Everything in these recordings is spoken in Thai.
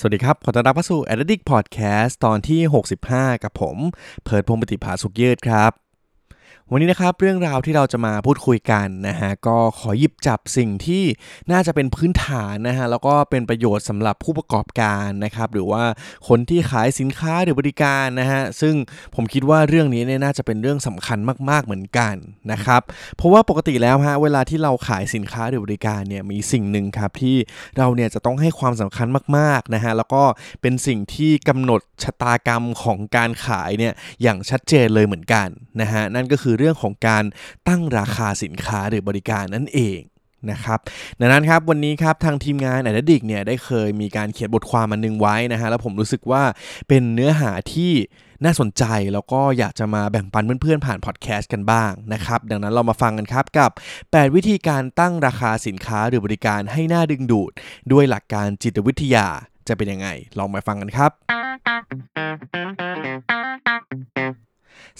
สวัสดีครับ ขอต้อนรับเข้าสู่ Addict Podcast ตอนที่ 65 กับผม เพิร์ดพงปฏิภาสุขยืดครับ วันนี้นะครับเรื่องราวที่เราจะมาพูดคุยกันนะฮะก็ขอหยิบจับสิ่งที่น่าจะเป็นพื้นฐานนะฮะแล้วก็เป็นประโยชน์สำหรับผู้ประกอบการนะครับหรือว่าคนที่ขายสินค้าหรือบริการนะฮะซึ่งผมคิดว่าเรื่องนี้เนี่ยน่าจะเป็นเรื่องสำคัญมาก ๆเหมือนกันนะครับเพราะว่าปกติแล้วฮะเวลาที่เราขายสินค้าหรือบริการเนี่ยมีสิ่งหนึ่งครับที่เราเนี่ยจะต้องให้ความสำคัญมากๆนะฮะแล้วก็เป็นสิ่งที่กำหนดชะตากรรมของการขายเนี่ยอย่างชัดเจนเลยเหมือนกันนะฮะนั่นก็คือเรื่องของการตั้งราคาสินค้าหรือบริการนั่นเองนะครับดังนั้นครับวันนี้ครับทางทีมงาน Ad Addict เนี่ยได้เคยมีการเขียนบทความมันนึงไว้นะฮะแล้วผมรู้สึกว่าเป็นเนื้อหาที่น่าสนใจแล้วก็อยากจะมาแบ่งปันเพื่อนๆ ผ่านพอดแคสต์กันบ้างนะครับ ดังนั้นเรามาฟังกันครับกับ 8 วิธีการตั้งราคาสินค้าหรือบริการให้น่าดึงดูด ด้วยหลักการจิตวิทยาจะเป็นยังไง ลองมาฟังกันครับ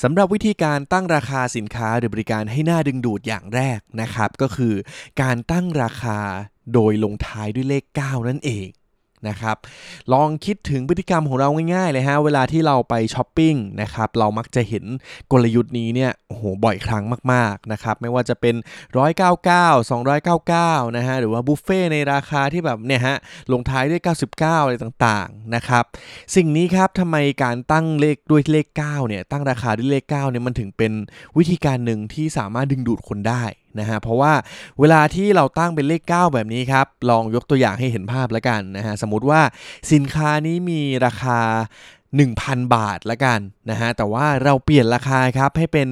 สำหรับวิธีการตั้งราคาสินค้าหรือบริการให้น่าดึงดูดอย่างแรกนะครับ ก็คือการตั้งราคาโดยลงท้ายด้วยเลข 9 นั่นเอง นะครับ ลองคิดถึงพฤติกรรมของเราง่ายๆเลยฮะ เวลาที่เราไปช้อปปิ้งนะครับ เรามักจะเห็นกลยุทธ์นี้เนี่ย โอ้โห บ่อยครั้งมากๆนะครับ ไม่ว่าจะเป็น 199 299 นะฮะ หรือว่าบุฟเฟ่ในราคาที่แบบเนี่ยฮะ ลงท้ายด้วย 99 อะไรต่างๆ นะครับ สิ่งนี้ครับทำไมการตั้งเลขด้วยเลข 9 เนี่ย ตั้งราคาด้วยเลข 9 เนี่ย มันถึงเป็นวิธีการหนึ่งที่สามารถดึงดูดคนได้ นะฮะเพราะว่าเวลาที่เราตั้งเป็นเลข 9 แบบนี้ครับ ลองยกตัวอย่างให้เห็นภาพแล้วกันนะฮะสมมติว่าสินค้านี้มีราคา 1,000 บาทละกันนะฮะแต่ว่าเราเปลี่ยนราคาครับให้เป็น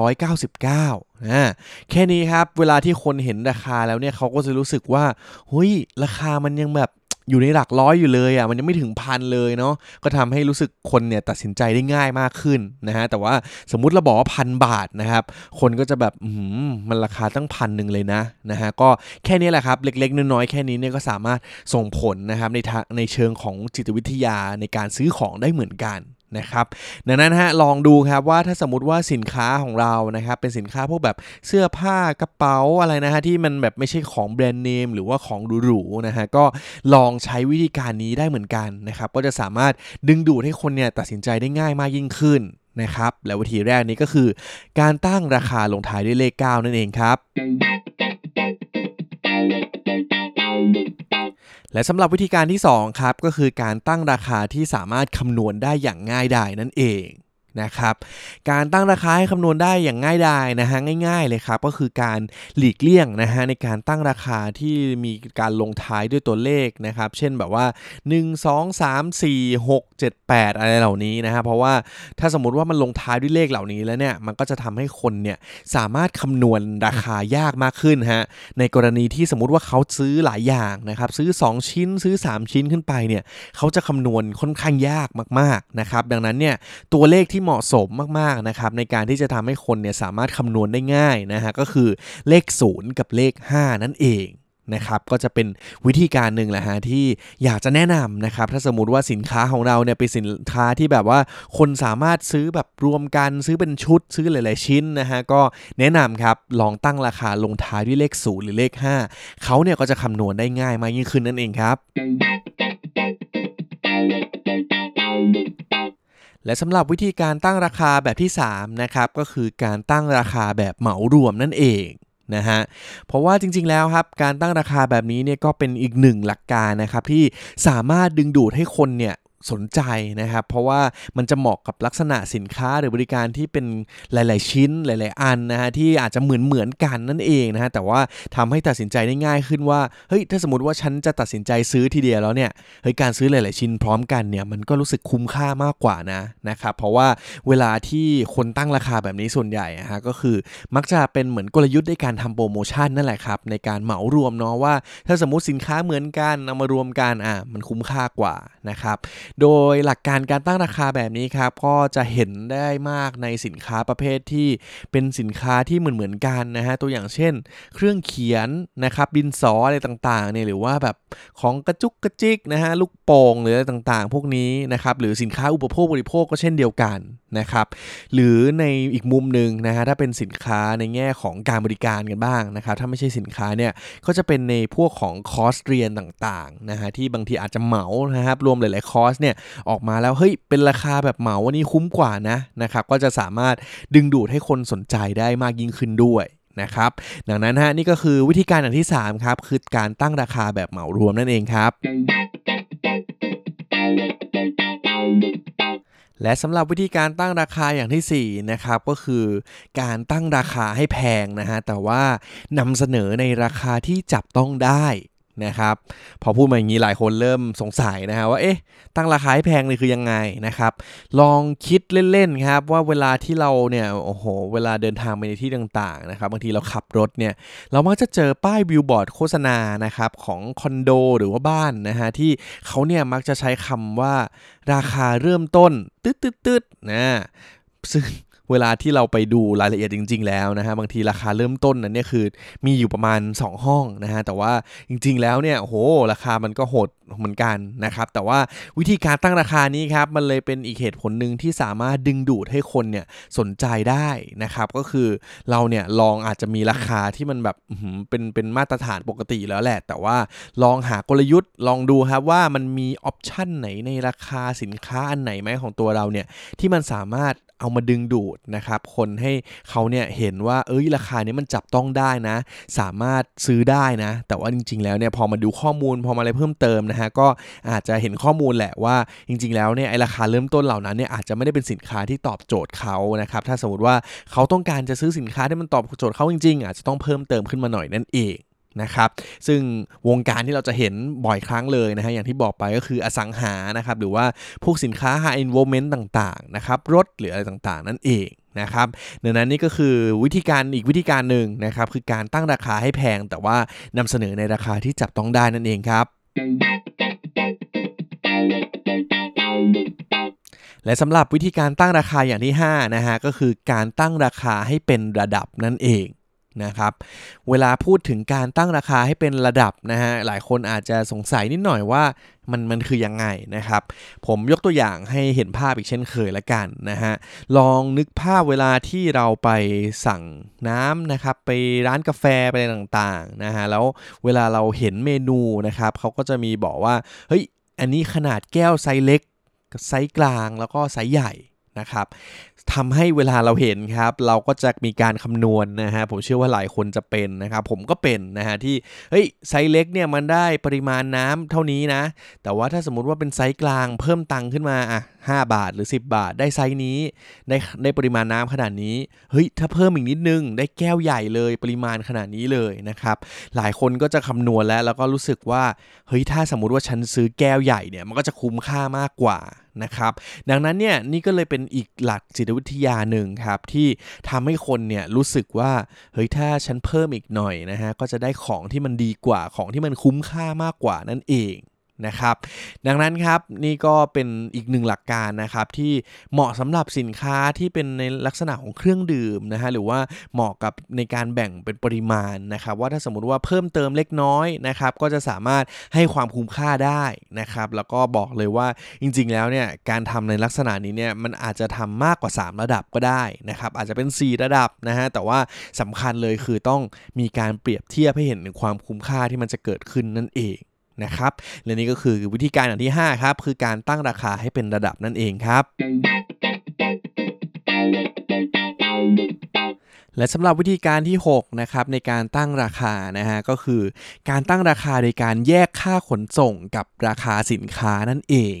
999นะแค่นี้ครับ เวลาที่คนเห็นราคาแล้วเนี่ยเขาก็จะรู้สึกว่าเฮ้ยราคามันยังแบบ อยู่ในหลักร้อยอยู่เลยอะมันยังไม่ถึงพันเลยเนาะก็ทำให้รู้สึกคนเนี่ยตัดสินใจได้ง่ายมากขึ้นนะฮะแต่ว่าสมมุติเราบอกว่าพันบาทนะครับ คนก็จะแบบอืมมันราคาตั้งพันหนึ่งเลยนะนะฮะก็แค่นี้แหละครับเล็กๆน้อยๆแค่นี้เนี่ยก็สามารถส่งผลนะครับในทางในเชิงของจิตวิทยาในการซื้อของได้เหมือนกัน นะครับดังนั้นฮะลองดูครับว่าถ้าสมมติว่าสินค้าของเรานะครับเป็นสินค้าพวกแบบเสื้อผ้ากระเป๋าอะไรนะฮะที่มันแบบไม่ใช่ของแบรนด์เนมหรือว่าของหรูๆนะฮะก็ลองใช้วิธีการนี้ได้เหมือนกันนะครับก็จะสามารถดึงดูดให้คนเนี่ยตัดสินใจได้ง่ายมากยิ่งขึ้นนะครับและวิธีแรกนี้ก็คือ การตั้งราคาลงท้ายด้วยเลข 9 นั่นเองครับ และสำหรับวิธีการที่2ครับก็คือการตั้งราคาที่สามารถคำนวณได้อย่างง่ายดายนั่นเอง นะครับ การตั้งราคาให้คำนวณได้อย่างง่ายดายนะฮะง่าย ๆเลยครับ ก็คือการหลีกเลี่ยงนะฮะในการตั้งราคาที่มีการลงท้ายด้วยตัวเลขนะครับ เช่นแบบว่า 1 2 3 4 6 7 8 อะไรเหล่านี้นะฮะเพราะว่าถ้าสมมติว่ามันลงท้ายด้วยเลขเหล่านี้แล้วเนี่ยมันก็จะทำให้คนเนี่ยสามารถคำนวณราคายากมากขึ้นฮะในกรณีที่สมมติว่าเขาซื้อหลายอย่างนะครับซื้อ 2 ชิ้นซื้อ 3 ชิ้นขึ้นไปเนี่ยเขาจะคำนวณค่อนข้างยากมากๆนะครับดังนั้นเนี่ยตัวเลขที่เหมาะสมมากๆนะครับในการที่จะทำให้คนเนี่ยสามารถคำนวณได้ง่ายนะฮะก็คือเลข 0 กับเลข 5 นั่นเองนะครับก็จะเป็นวิธีการหนึ่งแหละฮะที่อยากจะแนะนำนะครับถ้าสมมติว่าสินค้าของเราเนี่ยเป็นสินค้าที่แบบว่าคนสามารถซื้อแบบรวมกันซื้อเป็นชุดซื้อหลายๆชิ้นนะฮะก็แนะนำครับลองตั้งราคาลงท้ายด้วยเลข 0 หรือเลข 5เขาเนี่ยก็จะคำนวณได้ง่ายมากยิ่งขึ้นนั่นเองครับ และสำหรับวิธีการตั้งราคาแบบที่3นะครับก็คือการตั้งราคาแบบเหมารวมนั่นเองนะฮะเพราะว่าจริงๆแล้วครับการตั้งราคาแบบนี้เนี่ยก็เป็นอีกหนึ่งหลักการนะครับที่สามารถดึงดูดให้คนเนี่ย สนใจนะครับ เพราะว่ามันจะเหมาะกับลักษณะสินค้าหรือบริการที่เป็นหลาย ๆ ชิ้นหลาย ๆ อันนะฮะที่อาจจะเหมือนเหมือนกันนั่นเองนะฮะแต่ว่าทำให้ตัดสินใจได้ง่ายขึ้นว่าเฮ้ยถ้าสมมติว่าฉันจะตัดสินใจซื้อทีเดียวแล้วเนี่ยเฮ้ยการซื้อหลาย ๆ ชิ้นพร้อมกันเนี่ยมันก็รู้สึกคุ้มค่ามากกว่านะนะครับเพราะว่าเวลาที่คนตั้งราคาแบบนี้ส่วนใหญ่ฮะก็คือมักจะเป็นเหมือนกลยุทธ์ในการทำโปรโมชั่นนั่นแหละครับในการเหมารวมเนาะว่า ถ้าสมมติสินค้าเหมือนกันเอามารวมกันอะมันคุ้มค่ากว่านะครับโดยหลักการการตั้งราคาแบบนี้ครับก็จะเห็นได้มากในสินค้าประเภทที่เป็นสินค้าที่เหมือนเหมือนกันนะฮะตัวอย่างเช่น เครื่องเขียนนะครับดินสออะไรต่างๆเนี่ยหรือว่าแบบของกระจุกกระจิกนะฮะลูกโป่งหรืออะไรต่างๆ พวกนี้นะครับหรือสินค้าอุปโภคบริโภคก็เช่นเดียวกันนะครับหรือในอีกมุมหนึ่งนะฮะถ้าเป็นสินค้าในแง่ของการบริการกันบ้างนะครับถ้าไม่ใช่สินค้าเนี่ยก็จะเป็นในพวกของคอร์สเรียนต่างๆนะฮะที่บางทีอาจจะเหมานะครับรวมหลายๆคอร์สเนี่ยออกมาแล้วเฮ้ยเป็นราคาแบบเหมาวันนี้คุ้มกว่านะนะครับก็จะสามารถดึงดูดให้คนสนใจได้มากยิ่งขึ้นด้วยนะครับดังนั้นฮะนี่ก็คือวิธีการอย่างที่ 3 ครับ คือการตั้งราคาแบบเหมารวมนั่นเองครับและสำหรับวิธีการตั้งราคาอย่างที่4นะครับก็คือการตั้งราคาให้แพงนะฮะแต่ว่านำเสนอในราคาที่จับต้องได้ นะครับ พอพูดมาอย่างนี้หลายคนเริ่มสงสัยนะฮะว่าเอ๊ะตั้งราคาให้แพงเลยคือยังไงนะครับ ลองคิดเล่นๆครับว่าเวลาที่เราเนี่ยโอ้โหเวลาเดินทางไปในที่ต่างๆนะครับบางทีเราขับรถเนี่ยเรามักจะเจอป้ายบิลบอร์ดโฆษณานะครับของคอนโดหรือว่าบ้านนะฮะที่เขาเนี่ยมักจะใช้คำว่าราคาเริ่มต้นตึ๊ดๆๆนะซึ่ง เวลาที่เราไปดูรายละเอียดจริง ๆ แล้วนะฮะบางทีราคาเริ่มต้นนั้นเนี่ยคือมีอยู่ประมาณ 2 ห้องนะฮะแต่ว่าจริง ๆ แล้วเนี่ยโหราคามันก็โหดเหมือนกันนะครับแต่ว่าวิธีการตั้งราคานี้ครับมันเลยเป็นอีกเหตุผลหนึ่งที่สามารถดึงดูดให้คนเนี่ยสนใจได้นะครับก็คือเราเนี่ยลองอาจจะมีราคาที่มันแบบเป็นเป็นมาตรฐานปกติแล้วแหละ แต่ว่าลองหากลยุทธ์ลองดูครับว่ามันมีออปชันไหนในราคาสินค้าอันไหนไหมของตัวเราเนี่ยที่มันสามารถ เอามาดึงดูดนะครับ คนให้เขาเนี่ยเห็นว่าเอ้ยราคานี้มันจับต้องได้นะ สามารถซื้อได้นะ แต่ว่าจริง ๆ แล้วเนี่ยพอมาดูข้อมูลพอมาอะไรเพิ่มเติมนะฮะก็อาจจะเห็นข้อมูลแหละว่าจริง ๆ แล้วเนี่ยไอราคาเริ่มต้นเหล่านั้นเนี่ยอาจจะไม่ได้เป็นสินค้าที่ตอบโจทย์เขานะครับถ้าสมมติว่าเขาต้องการจะซื้อสินค้าที่มันตอบโจทย์เขาจริงๆ อาจจะต้องเพิ่มเติมขึ้นมาหน่อยนั่นเอง นะครับ ซึ่งวงการที่เราจะเห็นบ่อยครั้งเลยนะฮะอย่างที่บอกไปก็คืออสังหานะครับหรือว่าพวกสินค้า high environment ต่างๆนะครับรถหรืออะไรต่างๆ นั่นเองนะครับดังนั้นนี่ก็คือวิธีการอีกวิธีการหนึ่งนะครับคือการตั้งราคาให้แพง แต่ว่านำเสนอในราคาที่จับต้องได้นั่นเองครับและสำหรับวิธีการตั้งราคาอย่างที่5นะฮะก็คือการตั้งราคาให้เป็นระดับนั่นเอง นะครับ เวลาพูดถึงการตั้งราคาให้เป็นระดับนะฮะ หลายคนอาจจะสงสัยนิดหน่อยว่ามันมันคือยังไงนะครับ ผมยกตัวอย่างให้เห็นภาพอีกเช่นเคยละกันนะฮะ ลองนึกภาพเวลาที่เราไปสั่งน้ำนะครับ ไปร้านกาแฟไปอะไรต่างๆนะฮะ แล้วเวลาเราเห็นเมนูนะครับเขาก็จะมีบอกว่า เฮ้ย อันนี้ขนาดแก้วไซส์เล็กไซส์กลางแล้วก็ไซส์ใหญ่ นะครับทำให้เวลาเราเห็นครับ เราก็จะมีการคำนวณนนะฮะผมเชื่อว่าหลายคนจะเป็นนะครับ ผมก็เป็นนะฮะที่เฮ้ยไซส์เล็กเนี่ยมันได้ปริมาณน้ำเท่านี้นะ แต่ว่าถ้าสมมติว่าเป็นไซส์กลางเพิ่มตังค์ขึ้นมาอะ5บาทหรือ 10 บาท ได้ไซส์นี้ได้ได้ปริมาณน้ำขนาดนี้เฮ้ยถ้าเพิ่มอีกนิดนึง ได้แก้วใหญ่เลยปริมาณขนาดนี้เลยนะครับหลายคนก็จะคำนวณแล้วแล้วก็รู้สึกว่าเฮ้ยถ้าสมมติว่าฉันซื้อแก้วใหญ่เนี่ยมันก็จะคุ้มค่ามากกว่า นะครับ ดังนั้นเนี่ยนี่ก็เลยเป็นอีกหลักจิตวิทยาหนึ่งครับที่ทำให้คนเนี่ยรู้สึกว่าเฮ้ยถ้าฉันเพิ่มอีกหน่อยนะฮะก็จะได้ของที่มันดีกว่าของที่มันคุ้มค่ามากกว่านั่นเอง นะครับ ดังนั้นครับนี่ก็เป็นอีกหนึ่งหลักการนะครับที่เหมาะสำหรับสินค้าที่เป็นในลักษณะของเครื่องดื่มนะฮะหรือว่าเหมาะกับในการแบ่งเป็นปริมาณนะครับว่าถ้าสมมุติว่าเพิ่มเติมเล็กน้อยนะครับก็จะสามารถให้ความคุ้มค่าได้นะครับแล้วก็บอกเลยว่าจริงๆ แล้วเนี่ยการทำในลักษณะนี้เนี่ยมันอาจจะทำมากกว่า 3 ระดับก็ได้นะครับอาจจะเป็น 4 ระดับนะฮะแต่ว่าสำคัญเลยคือต้องมีการเปรียบเทียบให้เห็นถึงความคุ้มค่าที่มันจะเกิดขึ้นนั่นเอง นะครับ และนี่ก็คือวิธีการอย่างที่ 5 ครับ คือการตั้งราคาให้เป็นระดับนั่นเองครับและสำหรับวิธีการที่6นะครับในการตั้งราคานะฮะก็คือ การตั้งราคาโดยการแยกค่าขนส่งกับราคาสินค้านั่นเอง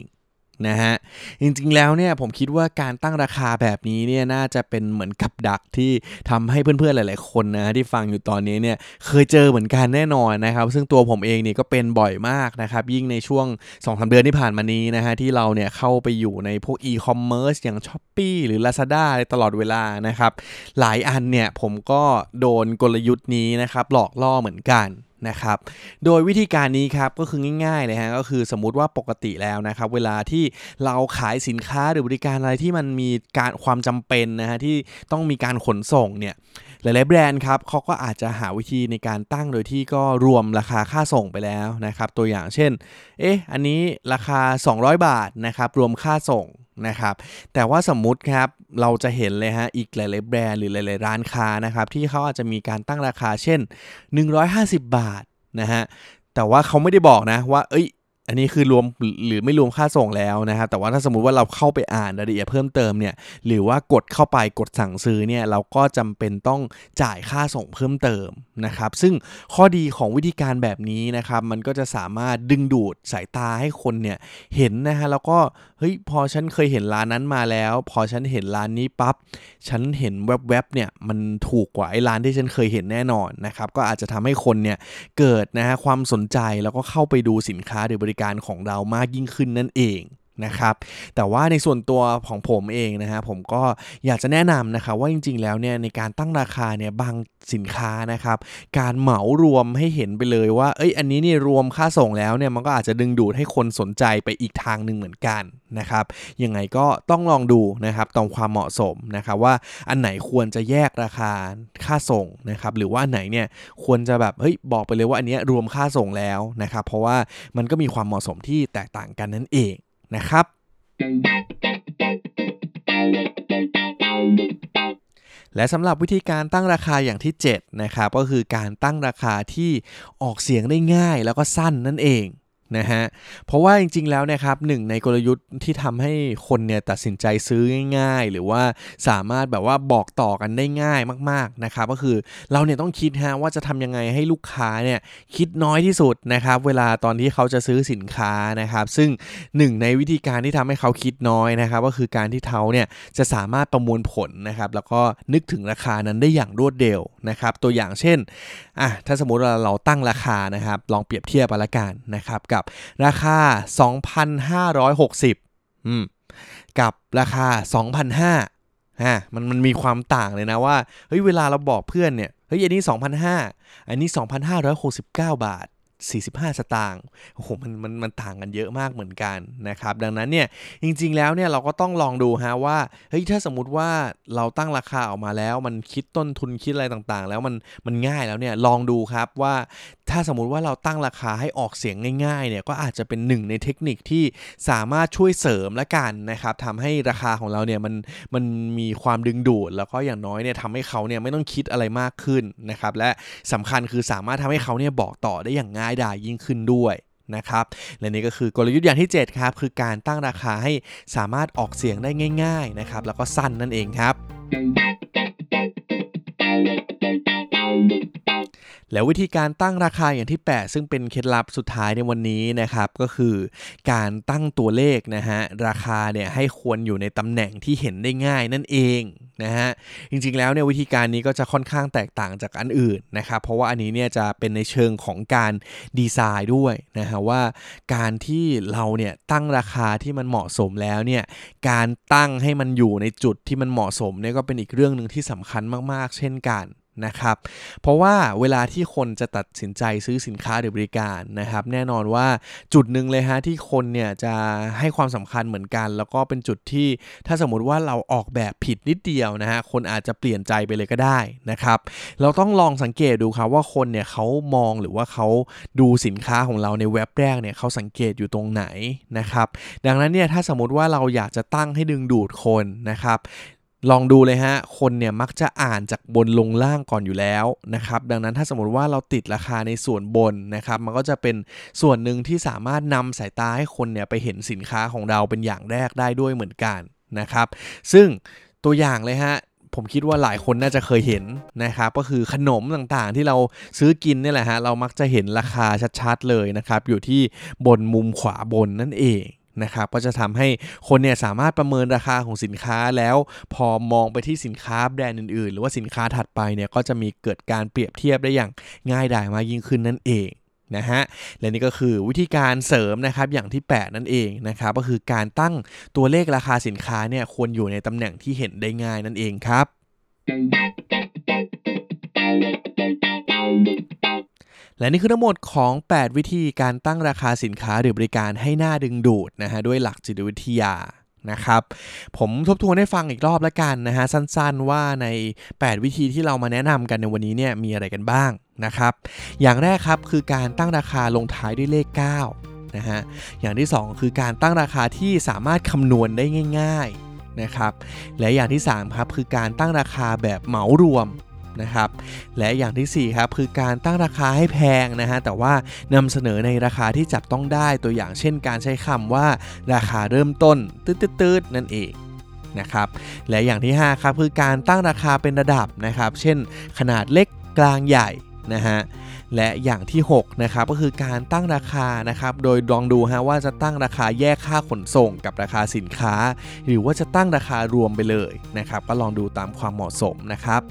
นะฮะ จริงๆแล้วเนี่ยผมคิดว่าการตั้งราคาแบบนี้เนี่ยน่าจะเป็นเหมือนกับดักที่ทำให้เพื่อนๆหลาย ๆ คนนะที่ฟังอยู่ตอนนี้เนี่ยเคยเจอเหมือนกันแน่นอนนะครับ ซึ่งตัวผมเองเนี่ยก็เป็นบ่อยมากนะครับ ยิ่งในช่วง2อสเดือนที่ผ่านมานี้นะฮะที่เราเนี่ยเข้าไปอยู่ในพวกอีคอมเมิร์ซอย่าง s h อ p e e หรือ Lazada ตลอดเวลานะครับ หลายอันเนี่ยผมก็โดนกลยุทธ์นี้นะครับหลอกล่อเหมือนกัน นะครับ โดยวิธีการนี้ครับก็คือง่ายๆเลยฮะก็คือสมมุติว่าปกติแล้วนะครับเวลาที่เราขายสินค้าหรือบริการอะไรที่มันมีการความจำเป็นนะฮะที่ต้องมีการขนส่งเนี่ยหลายๆแบรนด์ครับเขาก็อาจจะหาวิธีในการตั้งโดยที่ก็รวมราคาค่าส่งไปแล้วนะครับตัวอย่างเช่นเอ๊ะอันนี้ราคา 200 บาทนะครับรวมค่าส่ง นะครับ แต่ว่าสมมุติครับเราจะเห็นเลยฮะอีกหลาย ๆ แบรนด์หรือหลาย ๆ ร้านค้านะครับที่เขาอาจจะมีการตั้งราคาเช่น 150 บาทนะฮะแต่ว่าเขาไม่ได้บอกนะว่า เอ้ย อันนี้คือรวมหรือไม่รวมค่าส่งแล้วนะครับแต่ว่าถ้าสมมุติว่าเราเข้าไปอ่านรายละเอียดเพิ่มเติมเนี่ยหรือว่ากดเข้าไปกดสั่งซื้อเนี่ยเราก็จำเป็นต้องจ่ายค่าส่งเพิ่มเติมนะครับซึ่งข้อดีของวิธีการแบบนี้นะครับมันก็จะสามารถดึงดูดสายตาให้คนเนี่ยเห็นนะฮะแล้วก็เฮ้ยพอฉันเคยเห็นร้านนั้นมาแล้ว พอฉันเห็นร้านนี้ปั๊บฉันเห็นแวบๆเนี่ยมันถูกกว่าไอ้ร้านที่ฉันเคยเห็นแน่นอนนะครับก็อาจจะทำให้คนเนี่ยเกิดนะฮะความสนใจแล้วก็เข้าไปดูสินค้าหรือบริการของเรามากยิ่งขึ้นนั่นเอง นะครับ แต่ว่าในส่วนตัวของผมเองนะฮะผมก็อยากจะแนะนำนะครับว่าจริง ๆ แล้วเนี่ยในการตั้งราคาเนี่ยบางสินค้านะครับการเหมารวมให้เห็นไปเลยว่าเอ้ยอันนี้เนี่ยรวมค่าส่งแล้วเนี่ยมันก็อาจจะดึงดูดให้คนสนใจไปอีกทางหนึ่งเหมือนกันนะครับยังไงก็ต้องลองดูนะครับตรงความเหมาะสมนะครับว่าอันไหนควรจะแยกราคาค่าส่งนะครับหรือว่าอันไหนเนี่ยควรจะแบบเฮ้ยบอกไปเลยว่าอันนี้รวมค่าส่งแล้วนะครับเพราะว่ามันก็มีความเหมาะสมที่แตกต่างกันนั่นเอง นะครับ และสำหรับวิธีการตั้งราคาอย่างที่ 7 นะครับ ก็คือการตั้งราคาที่ออกเสียงได้ง่ายแล้วก็สั้นนั่นเอง นะฮะ เพราะว่าจริง ๆ แล้วนะครับหนึ่งในกลยุทธ์ที่ทำให้คนเนี่ยตัดสินใจซื้อง่าย ๆ หรือว่าสามารถแบบว่าบอกต่อกันได้ง่ายมากๆนะครับก็คือเราเนี่ยต้องคิดฮะว่าจะทำยังไงให้ลูกค้าเนี่ยคิดน้อยที่สุดนะครับเวลาตอนที่เขาจะซื้อสินค้านะครับ ซึ่งหนึ่งในวิธีการที่ทำให้เขาคิดน้อยนะครับ ก็คือการที่เขาเนี่ยจะสามารถประมวลผลนะครับแล้วก็นึกถึงราคานั้นได้อย่างรวดเร็ว นะครับตัวอย่างเช่นอะถ้าสมมติเราเราตั้งราคานะครับลองเปรียบเทียบไปละกันนะครับกับราคา 2,560อืมกับราคา 2,500ฮะมันมันมีความต่างเลยนะว่าเฮ้ยเวลาเราบอกเพื่อนเนี่ยเฮ้ยอันนี้ 2,500 อันนี้ 2,569 บาท 45 สตางค์โอ้โหมันมันมันต่างกันเยอะมากเหมือนกันนะครับ ดังนั้นเนี่ยจริงๆแล้วเนี่ยเราก็ต้องลองดูฮะว่าเฮ้ยถ้าสมมุติว่าเราตั้งราคาออกมาแล้ว มันคิดต้นทุนคิดอะไรต่างๆ แล้วมันมันง่ายแล้วเนี่ยลองดูครับว่าถ้าสมมุติว่าเราตั้งราคาให้ออกเสียงง่ายๆเนี่ยก็อาจจะเป็นหนึ่งในเทคนิคที่สามารถช่วยเสริมและกันนะครับทำให้ราคาของเราเนี่ยมันมันมีความดึงดูด แล้วก็อย่างน้อยเนี่ยทำให้เขาเนี่ยไม่ต้องคิดอะไรมากขึ้นนะครับและสำคัญคือสามารถทำให้เขาเนี่ยบอกต่อได้อย่างง่ายดายยิ่งขึ้นด้วยนะครับและนี่ก็คือกลยุทธ์อย่างที่ 7 ครับ คือการตั้งราคาให้สามารถออกเสียงได้ง่าย ๆ นะครับ แล้วก็สั้นนั่นเองครับ แล้ววิธีการตั้งราคาอย่างที่ 8 ซึ่งเป็นเคล็ดลับสุดท้ายในวันนี้นะครับก็คือการตั้งตัวเลขนะฮะราคาเนี่ยให้ควรอยู่ในตำแหน่งที่เห็นได้ง่ายนั่นเองนะฮะจริงๆแล้วเนี่ยวิธีการนี้ก็จะค่อนข้างแตกต่างจากอันอื่นนะครับเพราะว่าอันนี้เนี่ยจะเป็นในเชิงของการดีไซน์ด้วยนะฮะว่าการที่เราเนี่ยตั้งราคาที่มันเหมาะสมแล้วเนี่ยการตั้งให้มันอยู่ในจุดที่มันเหมาะสมเนี่ยก็เป็นอีกเรื่องหนึ่งที่สำคัญมากๆ เช่นกัน นะครับ เพราะว่าเวลาที่คนจะตัดสินใจซื้อสินค้าหรือบริการนะครับ แน่นอนว่าจุดหนึ่งเลยฮะที่คนเนี่ยจะให้ความสำคัญเหมือนกัน แล้วก็เป็นจุดที่ถ้าสมมติว่าเราออกแบบผิดนิดเดียวนะฮะคนอาจจะเปลี่ยนใจไปเลยก็ได้นะครับ เราต้องลองสังเกตดูครับว่าคนเนี่ยเขามองหรือว่าเขาดูสินค้าของเราในเว็บแรกเนี่ยเขาสังเกตอยู่ตรงไหนนะครับ ดังนั้นเนี่ยถ้าสมมติว่าเราอยากจะตั้งให้ดึงดูดคนนะครับ ลองดูเลยฮะ คนเนี่ยมักจะอ่านจากบนลงล่างก่อนอยู่แล้วนะครับ ดังนั้นถ้าสมมติว่าเราติดราคาในส่วนบนนะครับ มันก็จะเป็นส่วนหนึ่งที่สามารถนำสายตาให้คนเนี่ยไปเห็นสินค้าของเราเป็นอย่างแรกได้ด้วยเหมือนกันนะครับ ซึ่งตัวอย่างเลยฮะผมคิดว่าหลายคนน่าจะเคยเห็นนะครับก็คือขนมต่างๆที่เราซื้อกินนี่แหละฮะเรามักจะเห็นราคาชัดๆเลยนะครับอยู่ที่บนมุมขวาบนนั่นเอง นะครับก็จะทำให้คนเนี่ยสามารถประเมินราคาของสินค้าแล้วพอมองไปที่สินค้าแบรนด์อื่นๆ หรือว่าสินค้าถัดไปเนี่ยก็จะมีเกิดการเปรียบเทียบได้อย่างง่ายดายมากยิ่งขึ้นนั่นเองนะฮะและนี่ก็คือวิธีการเสริมนะครับอย่างที่ 8 นั่นเองนะครับก็คือการตั้งตัวเลขราคาสินค้าเนี่ยควรอยู่ในตำแหน่งที่เห็นได้ง่ายนั่นเองครับ และนี่คือทั้งหมดของ 8 วิธีการตั้งราคาสินค้าหรือบริการให้หน่าดึงดูดนะฮะด้วยหลักจิตวิทยานะครับผมทบทวนให้ฟังอีกรอบล้วกันนะฮะสั้นๆว่าใน 8 วิธีที่เรามาแนะนำกันในวันนี้เนี่ยมีอะไรกันบ้างนะครับ อย่างแรกครับคือการตั้งราคาลงท้ายด้วยเลข 9 นะฮะอย่างที่ 2 คือการตั้งราคาที่สามารถคำนวณได้ง่าย ๆนะครับ และอย่างที่ 3 ครับคือการตั้งราคาแบบเหมารวม นะครับ และอย่างที่4ครับคือการตั้งราคาให้แพงนะฮะแต่ว่านำเสนอในราคาที่จับต้องได้ตัวอย่างเช่น การใช้คำว่าราคาเริ่มต้นตืดๆนั่นเองนะครับและอย่างที่5ครับคือการตั้งราคาเป็นระดับนะครับ เช่น ขนาดเล็กกลางใหญ่นะฮะและอย่างที่6นะครับก็คือการตั้งราคานะครับ โดยลองดูฮะว่าจะตั้งราคาแยกค่าขนส่งกับราคาสินค้า หรือว่าจะตั้งราคารวมไปเลยนะครับ ก็ลองดูตามความเหมาะสมนะครับ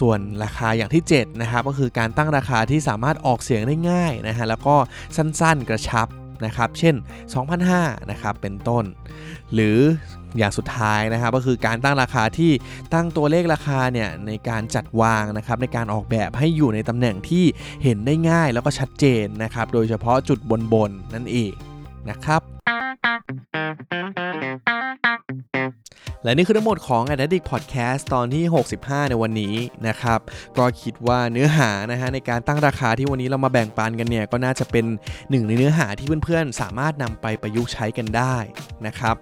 ส่วนราคาอย่างที่7นะครับก็คือการตั้งราคาที่สามารถออกเสียงได้ง่ายนะฮะแล้วก็สั้นๆกระชับนะครับ เช่น 2,500นะครับเป็นต้น หรืออย่างสุดท้ายนะครับก็คือการตั้งราคาที่ตั้งตัวเลขราคาเนี่ยในการจัดวางนะครับในการออกแบบให้อยู่ในตำแหน่งที่เห็นได้ง่ายแล้วก็ชัดเจนนะครับโดยเฉพาะจุดบนๆนั่นเองนะครับ และนี่คือทั้งหมดของ Addict Podcast ตอนที่ 65 ในวันนี้นะครับ ก็คิดว่าเนื้อหานะฮะในการตั้งราคาที่วันนี้เรามาแบ่งปันกันเนี่ยก็น่าจะเป็นหนึ่งในเนื้อหาที่เพื่อนๆ สามารถนำไปประยุกต์ใช้กันได้นะครับ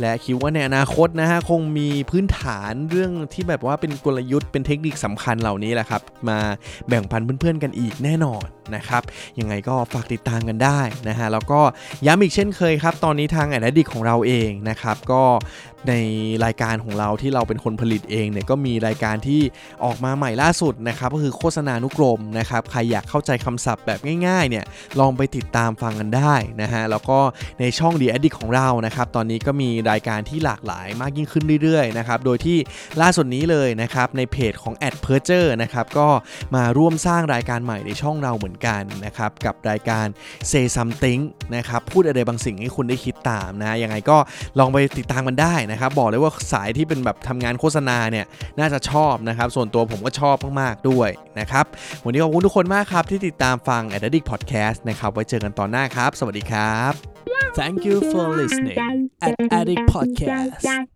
และคิดว่าในอนาคตนะฮะคงมีพื้นฐานเรื่องที่แบบว่าเป็นกลยุทธ์เป็นเทคนิคสำคัญเหล่านี้แหละครับ มาแบ่งปันเพื่อนๆกันอีกแน่นอนนะครับยังไงก็ฝากติดตามกันได้นะฮะแล้วก็ย้ำอีกเช่นเคยครับ ตอนนี้ทางแอดดิกของเราเองนะครับก็ ในรายการของเราที่เราเป็นคนผลิตเองเนี่ยก็มีรายการที่ออกมาใหม่ล่าสุดนะครับก็คือโฆษณานุกรมนะครับใครอยากเข้าใจคำศัพท์แบบง่ายๆเนี่ยลองไปติดตามฟังกันได้นะฮะแล้วก็ในช่อง The Addict ของเรานะครับตอนนี้ก็มีรายการที่หลากหลายมากยิ่งขึ้นเรื่อยๆนะครับโดยที่ล่าสุดนี้เลยนะครับในเพจของ Ad p e r c h e r นะครับก็มาร่วมสร้างรายการใหม่ในช่องเราเหมือนกันนะครับกับรายการ Say Something นะครับพูดอะไรบางสิ่งให้คุณได้คิดตามนะยังไงก็ลองไปติดตามกันได้นะครับบอกเลยว่าสายที่เป็นแบบทำงานโฆษณาเนี่ยน่าจะชอบนะครับส่วนตัวผมก็ชอบมากๆด้วยนะครับวันนี้ขอบคุณทุกคนมากครับที่ติดตามฟัง a d d i c t Podcast นะครับไว้เจอกันตอนหน้าครับ สวัสดีครับ Thank you for listening at Addict Podcast